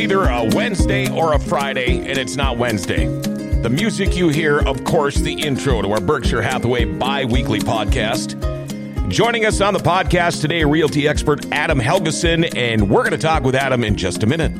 either a Wednesday or a Friday, and it's not Wednesday. The music you hear, of course, the intro to our Berkshire Hathaway bi weekly podcast. Joining us on the podcast today, realty expert Adam Helgeson, and we're going to talk with Adam in just a minute.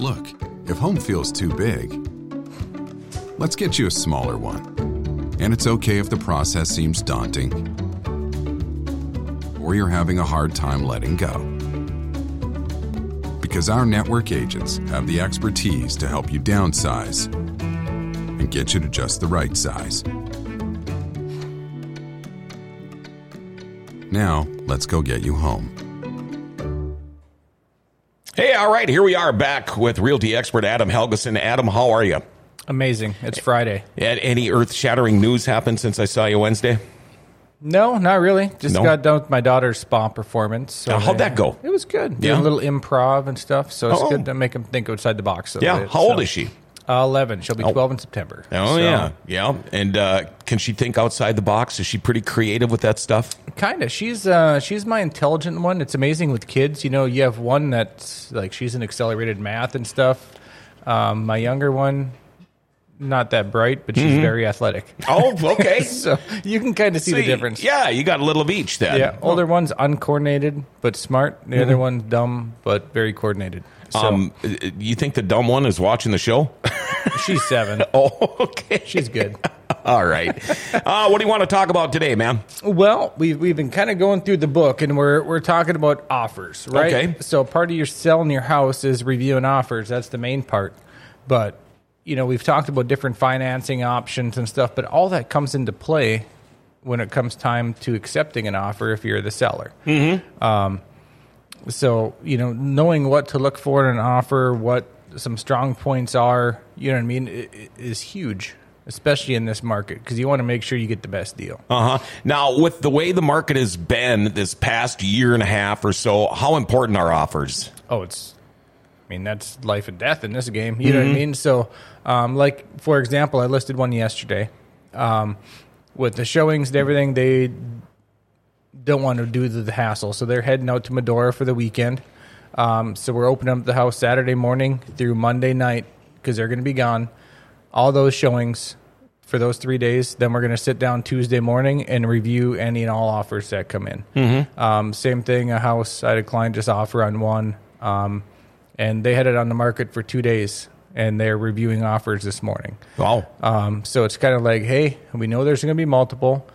Look, if home feels too big, let's get you a smaller one. And it's okay if the process seems daunting or you're having a hard time letting go. Because our network agents have the expertise to help you downsize and get you to just the right size. Now, let's go get you home. Hey, all right, here we are back with realty expert Adam Helgeson. Adam, how are you? Amazing. It's Friday. Had any earth shattering news happen since I saw you Wednesday? No, not really. Just No? got done with my daughter's spa performance. So how'd they- that go? It was good. Yeah? Yeah. a little improv and stuff. So it's Oh. good to make them think outside the box. a Yeah. bit. How old So, is she? Uh, 11. She'll be 12 in September. Oh So, yeah, yeah. And uh, can she think outside the box? Is she pretty creative with that stuff? Kind of. She's uh, she's my intelligent one. It's amazing with kids. You know, you have one that's like she's in accelerated math and stuff. Um, my younger one, not that bright, but she's Mm-hmm. very athletic. Oh, okay. so you can kind of see, the difference. Yeah, you got a little of each then. Yeah, older one's uncoordinated but smart. The other one's dumb but very coordinated. So Mm-hmm. Um, uh, you think the dumb one is watching the show? she's seven. oh, okay. She's good. All right. Uh, what do you want to talk about today, man? Well, we've we've been kind of going through the book, and we're we're talking about offers, right? Okay. So part of your selling your house is reviewing offers. That's the main part. But you know, we've talked about different financing options and stuff, but all that comes into play when it comes time to accepting an offer if you're the seller. Mm-hmm. Um, so you know, knowing what to look for in an offer, what some strong points are, you know what I mean, is huge, especially in this market because you want to make sure you get the best deal. Uh huh. Now, with the way the market has been this past year and a half or so, how important are offers? oh, it's, I mean, that's life and death in this game. You know what I mean? So, um, like, for example, I listed one yesterday. Um, with the showings and everything, they don't want to do the, hassle. So they're heading out to Medora for the weekend. Um, so we're opening up the house Saturday morning through Monday night because they're going to be gone. All those showings for those three days. Then we're going to sit down Tuesday morning and review any and all offers that come in. Mm-hmm. Um, same thing, a house I declined just offer on one, um, and they had it on the market for two days, and they're reviewing offers this morning. Wow. Um, so it's kind of like, hey, we know there's going to be multiple.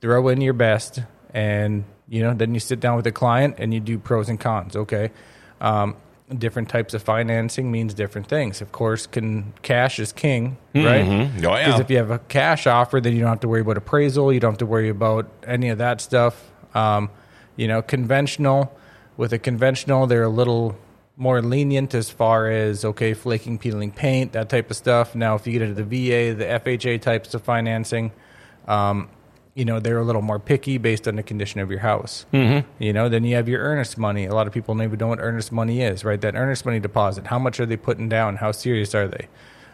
Throw in your best, and you know, then you sit down with the client and you do pros and cons. Okay, um, different types of financing means different things. Of course, can cash is king, right? Oh, yeah. Because if you have a cash offer, then you don't have to worry about appraisal. You don't have to worry about any of that stuff. Um, you know, conventional with a conventional, they're a little more lenient as far as okay, flaking, peeling paint, that type of stuff. Now, if you get into the VA, the FHA types of financing, um, you know, they're a little more picky based on the condition of your house. Mm-hmm. You know, then you have your earnest money. A lot of people maybe don't know what earnest money is, right? That earnest money deposit. How much are they putting down? How serious are they?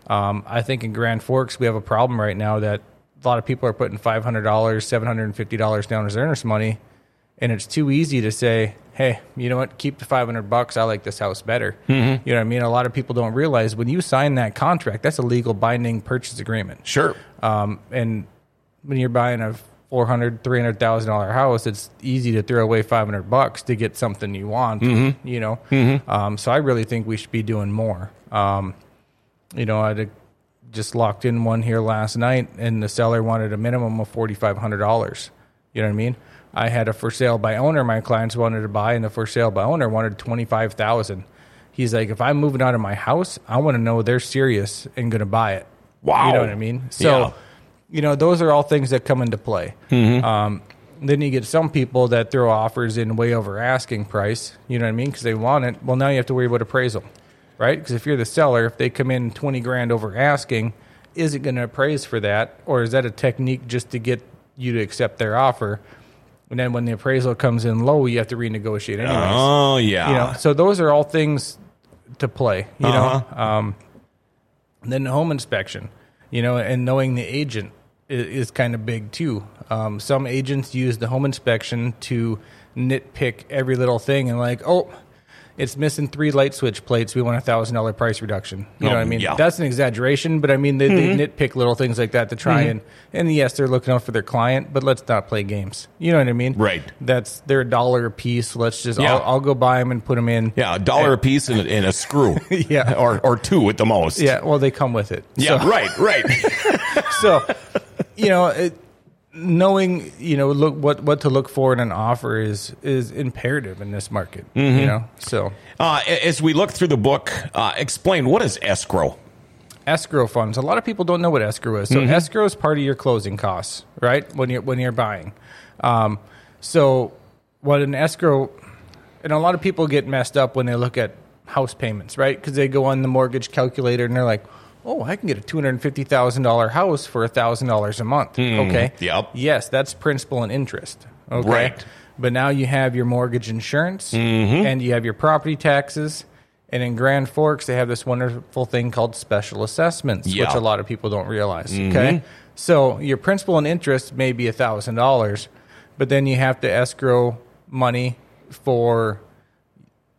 Um, I think in Grand Forks we have a problem right now that a lot of people are putting five hundred dollars, seven hundred and fifty dollars down as earnest money, and it's too easy to say, "Hey, you know what? Keep the five hundred bucks. I like this house better." Mm-hmm. You know what I mean? A lot of people don't realize when you sign that contract, that's a legal binding purchase agreement. Sure. Um, and when you're buying a four hundred, three hundred thousand dollar house, it's easy to throw away five hundred bucks to get something you want. You know, um, so I really think we should be doing more. Um, you know, I just locked in one here last night, and the seller wanted a minimum of forty five hundred dollars. You know what I mean? I had a for sale by owner. My clients wanted to buy, and the for sale by owner wanted twenty five thousand. He's like, if I'm moving out of my house, I want to know they're serious and going to buy it. Wow. You know what I mean? So, Yeah. you know, those are all things that come into play. Um, then you get some people that throw offers in way over asking price. You know what I mean? Because they want it. Well, now you have to worry about appraisal, right? Because if you're the seller, if they come in twenty grand over asking, is it going to appraise for that, or is that a technique just to get you to accept their offer? And then when the appraisal comes in low, you have to renegotiate anyways. Oh, yeah. you know so those are all things to play you know? Um, then home inspection you know and knowing the agent is, is kind of big too. Um, some agents use the home inspection to nitpick every little thing and like oh it's missing three light switch plates. We want a thousand dollar price reduction. You know Oh, what I mean? yeah. That's an exaggeration, but I mean they, Mm-hmm. they nitpick little things like that to try and and yes, they're looking out for their client, but let's not play games. You know what I mean? Right. That's they're a dollar a piece. Let's just Yeah. I'll, I'll go buy them and put them in. Yeah, a dollar a piece and, a- and a screw. Yeah. or or two at the most. Yeah, well, they come with it. yeah, So- right, right. so you know it, knowing you know look what what to look for in an offer is is imperative in this market Mm-hmm. you know so Uh, as we look through the book, uh, explain what is escrow. escrow funds a lot of people don't know what escrow is so Mm-hmm. escrow is part of your closing costs right when you're when you're buying um, so what an escrow and a lot of people get messed up when they look at house payments right because they go on the mortgage calculator and they're like oh i can get a $250000 house for $1000 a month. Okay. Hmm. Yep. yes that's principal and interest. Okay. Right. but now you have your mortgage insurance and you have your property taxes. And in grand forks they have this wonderful thing called special assessments Yeah. which a lot of people don't realize. Okay. So your principal and interest may be $1000 but then you have to escrow money for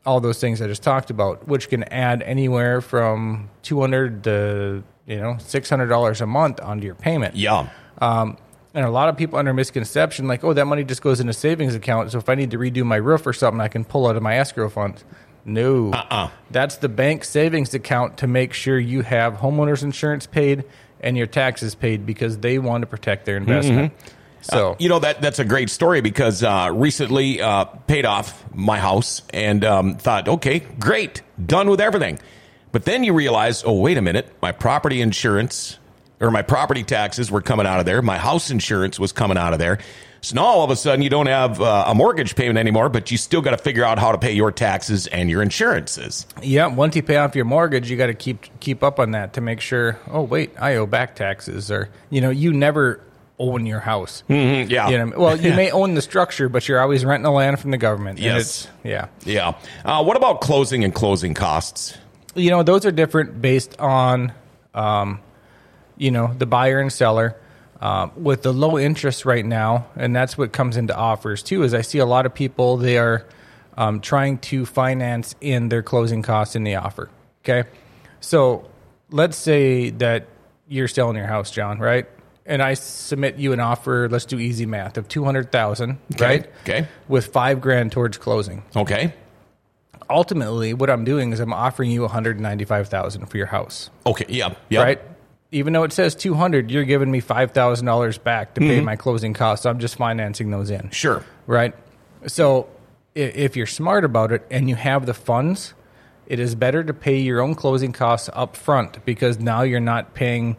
all those things I just talked about, which can add anywhere from two hundred to you know six hundred dollars a month onto your payment. Yeah. Um, and a lot of people under misconception, like, oh, that money just goes into savings account. So if I need to redo my roof or something, I can pull out of my escrow fund. No, Uh-uh. that's the bank savings account to make sure you have homeowners insurance paid and your taxes paid because they want to protect their investment. So You know that that's a great story because uh, recently uh, paid off my house and um, thought, okay, great, done with everything. But then you realize, oh wait a minute, my property insurance or my property taxes were coming out of there. My house insurance was coming out of there. So now all of a sudden you don't have uh, a mortgage payment anymore, but you still got to figure out how to pay your taxes and your insurances. Yeah, once you pay off your mortgage, you got to keep keep up on that to make sure. Oh, wait, I owe back taxes, or you know, you never own your house. Mm-hmm, yeah. You know, well, you may own the structure, but you're always renting the land from the government. Yes. it's- yeah. Yeah. Uh, what about closing and closing costs? You know, those are different based on, um, you know, the buyer and seller. Um, with the low interest right now, and that's what comes into offers too. Is I see a lot of people they are um, trying to finance in their closing costs in the offer. Okay, so let's say that you're selling your house, John, right? And I submit you an offer. Let's do easy math of two hundred thousand, Okay, right? okay. with five grand towards closing. Okay. Ultimately, what I'm doing is I'm offering you one hundred ninety-five thousand for your house Okay. Yeah. Yeah. right? Even though it says 200, you're giving me $5,000 back to mm-hmm. pay my closing costs. I'm just financing those in. Sure. Right? So if you're smart about it and you have the funds, it is better to pay your own closing costs up front because now you're not paying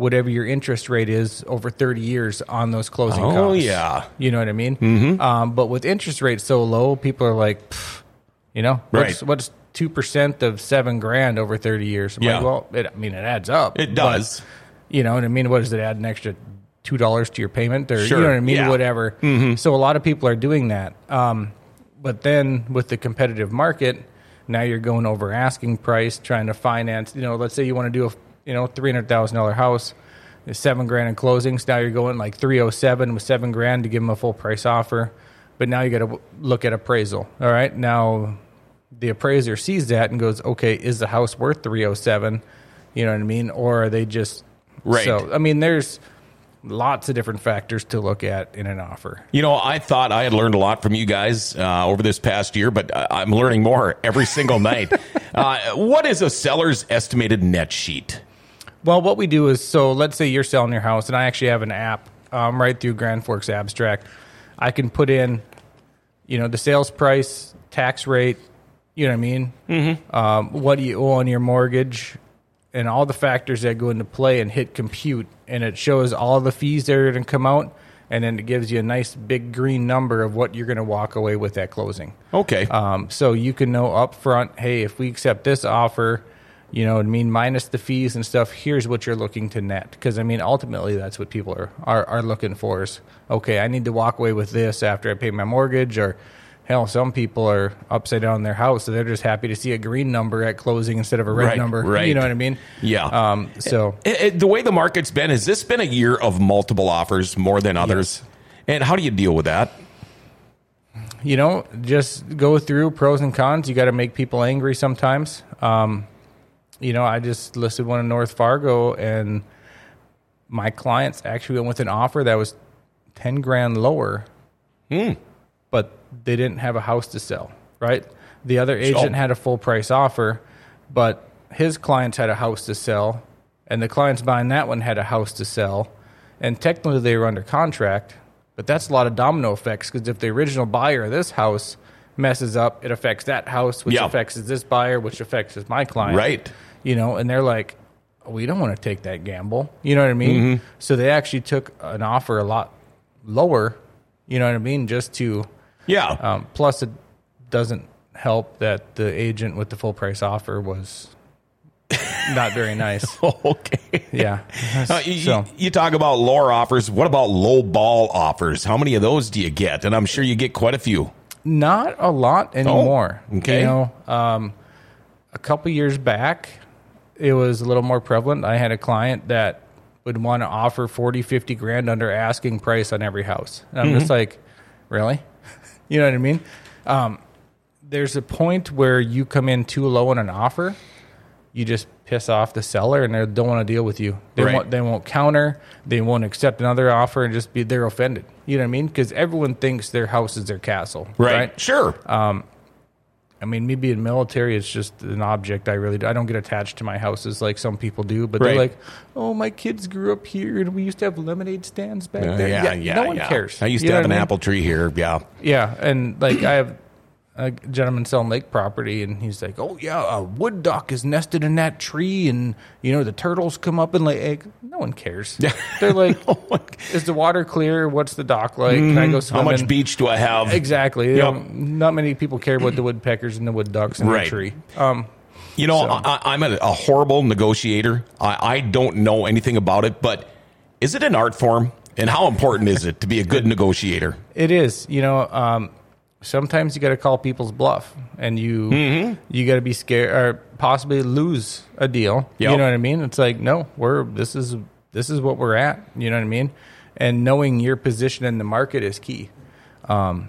whatever your interest rate is over 30 years on those closing Oh, costs. yeah. You know what I mean? Mm-hmm. Um, but with interest rates so low, people are like, you know, what's, Right. what's 2% of seven grand over 30 years? I'm Yeah. like, well, it, I mean, it adds up. It but, does. you know what I mean? What does it add an extra two dollars to your payment, or Sure, you know what I mean? yeah. Mm-hmm. Whatever. So a lot of people are doing that. Um, but then with the competitive market, now you're going over asking price, trying to finance. You know, let's say you want to do a you know three hundred thousand dollar house, seven grand in closings. Now you're going like three oh seven with seven grand to give them a full price offer. But now you got to look at appraisal. All right, now the appraiser sees that and goes, okay, is the house worth 307? You know what I mean? Or are they just Right. So I mean, there's lots of different factors to look at in an offer. You know, I thought I had learned a lot from you guys uh, over this past year, but I'm learning more every single night. Uh, what is a seller's estimated net sheet? Well, what we do is so let's say you're selling your house, and I actually have an app um, right through Grand Forks Abstract. I can put in, you know, the sales price, tax rate, you know what I mean? Mm-hmm. Um, what do you owe on your mortgage, and all the factors that go into play, and hit compute, and it shows all the fees that are going to come out, and then it gives you a nice big green number of what you're going to walk away with at closing. Okay. Um, so you can know up front, hey, if we accept this offer, you know, I mean, minus the fees and stuff, here's what you're looking to net. Because, I mean, ultimately, that's what people are, are, are looking for is, okay, I need to walk away with this after I pay my mortgage. Or, hell, some people are upside down in their house, so they're just happy to see a green number at closing instead of a red Right, number. right. You know what I mean? Yeah. Um, so, It- it- the way the market's been, has this been a year of multiple offers more than others? And how do you deal with that? you know, just go through pros and cons. You got to make people angry sometimes. Um, you know, I just listed one in North Fargo, and my clients actually went with an offer that was ten grand lower, hmm. but they didn't have a house to sell. Right, the other agent had a full price offer, but his clients had a house to sell, and the clients buying that one had a house to sell, and technically they were under contract. But that's a lot of domino effects because if the original buyer of this house messes up, it affects that house, which Yeah. affects this buyer, which affects my client. Right. You know, and they're like, we don't want to take that gamble. You know what I mean? Mm-hmm. So they actually took an offer a lot lower. You know what I mean? Just to Yeah. um, plus, it doesn't help that the agent with the full price offer was not very nice. okay. Yeah. Uh, you, so you talk about lower offers. What about low ball offers? How many of those do you get? And I'm sure you get quite a few. not a lot anymore. Oh, okay. You know, um, a couple years back, it was a little more prevalent. I had a client that would want to offer 40, 50 grand under asking price on every house. And I'm Mm-hmm. just like, really? you know what I mean? Um, there's a point where you come in too low on an offer, you just piss off the seller and they don't want to deal with you. They Right. won't they won't counter, they won't accept another offer and just be they're offended. You know what I mean? Because everyone thinks their house is their castle. Right. Sure. I mean, me being military is just an object. I really I don't get attached to my houses like some people do. But they're like, oh, my kids grew up here and we used to have lemonade stands back Uh, there. yeah, yeah, No one yeah. cares. I used You to have an mean? apple tree here. Yeah. Yeah, and like I have a gentleman selling lake property, and he's like, "Oh yeah, a wood duck is nested in that tree, and you know the turtles come up and lay egg." No one cares. Yeah. They're like, "Is the water clear? What's the dock like? Can I go swimming? How much beach do I have? Exactly. Yep. not many people care about the woodpeckers and the wood ducks in Right. the tree. Um, You know, So- I, I'm a, a horrible negotiator. I, I don't know anything about it, but is it an art form? And how important is it to be a good negotiator? It is. You know, um, sometimes you got to call people's bluff, and you Mm-hmm. you got to be scared or possibly lose a deal. Yep. You know what I mean? It's like no, we're this is this is what we're at. You know what I mean? And knowing your position in the market is key. Um,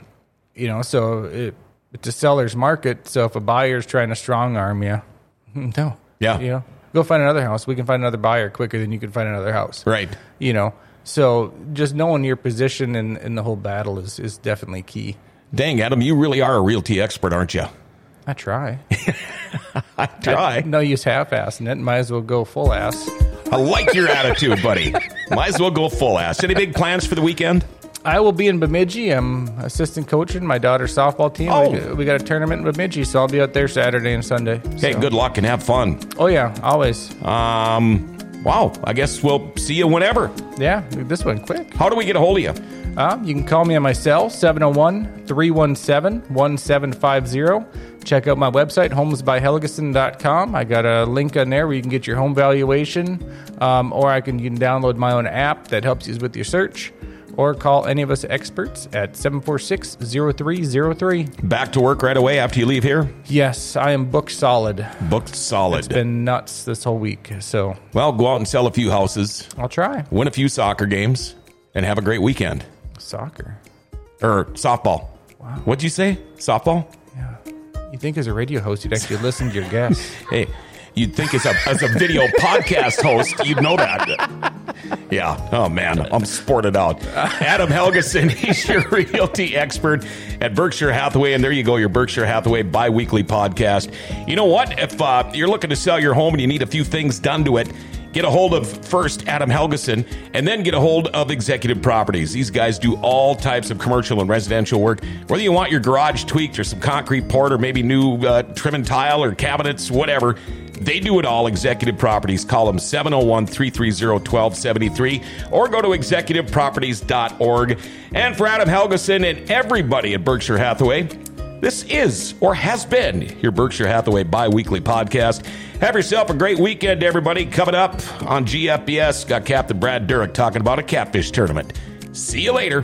you know, so it, it's a seller's market. So if a buyer's trying to strong arm you, no, Yeah. you know, go find another house. We can find another buyer quicker than you can find another house Right. you know so just knowing your position in, in the whole battle is, is definitely key Dang, Adam, you really are a realty expert, aren't you? i try I try. no use half-assing it might as well go full ass I like your attitude, buddy. Might as well go full ass. Any big plans for the weekend? i will be in bemidji i'm assistant coaching my daughter's softball team Oh. we, we got a tournament in bemidji so i'll be out there saturday and sunday Hey, So- good luck and have fun. oh yeah always Um, wow. I guess we'll see you whenever. yeah this one quick How do we get a hold of you? Uh, you can call me on my cell, 701 317 1750. Check out my website, homesbyhelgeson.com. I got a link on there where you can get your home valuation, um, or I can, you can download my own app that helps you with your search, or call any of us experts at 746 0303. Back to work right away after you leave here. Yes, I am booked solid. Booked solid. It's been nuts this whole week, so well, go out and sell a few houses, I'll try. win a few soccer games, and have a great weekend. Soccer. Or softball. Wow. What'd you say? Softball? Yeah. You think as a radio host, you'd actually listen to your guests. Hey, you'd think as a as a video podcast host, you'd know that. Yeah. Oh man, I'm sported out. Adam Helgeson, he's your realty expert at Berkshire Hathaway, and there you go, your Berkshire Hathaway biweekly podcast. You know what? If uh, you're looking to sell your home and you need a few things done to it. Get a hold of first Adam Helgeson and then get a hold of Executive Properties. These guys do all types of commercial and residential work. Whether you want your garage tweaked or some concrete poured or maybe new uh, trim and tile or cabinets, whatever, they do it all. Executive Properties. Call them 701 330 1273 or go to executiveproperties.org. And for Adam Helgeson and everybody at Berkshire Hathaway, this is or has been your Berkshire Hathaway bi weekly podcast. Have yourself a great weekend, everybody. Coming up on GFBS, got Captain Brad Durek talking about a catfish tournament. See you later.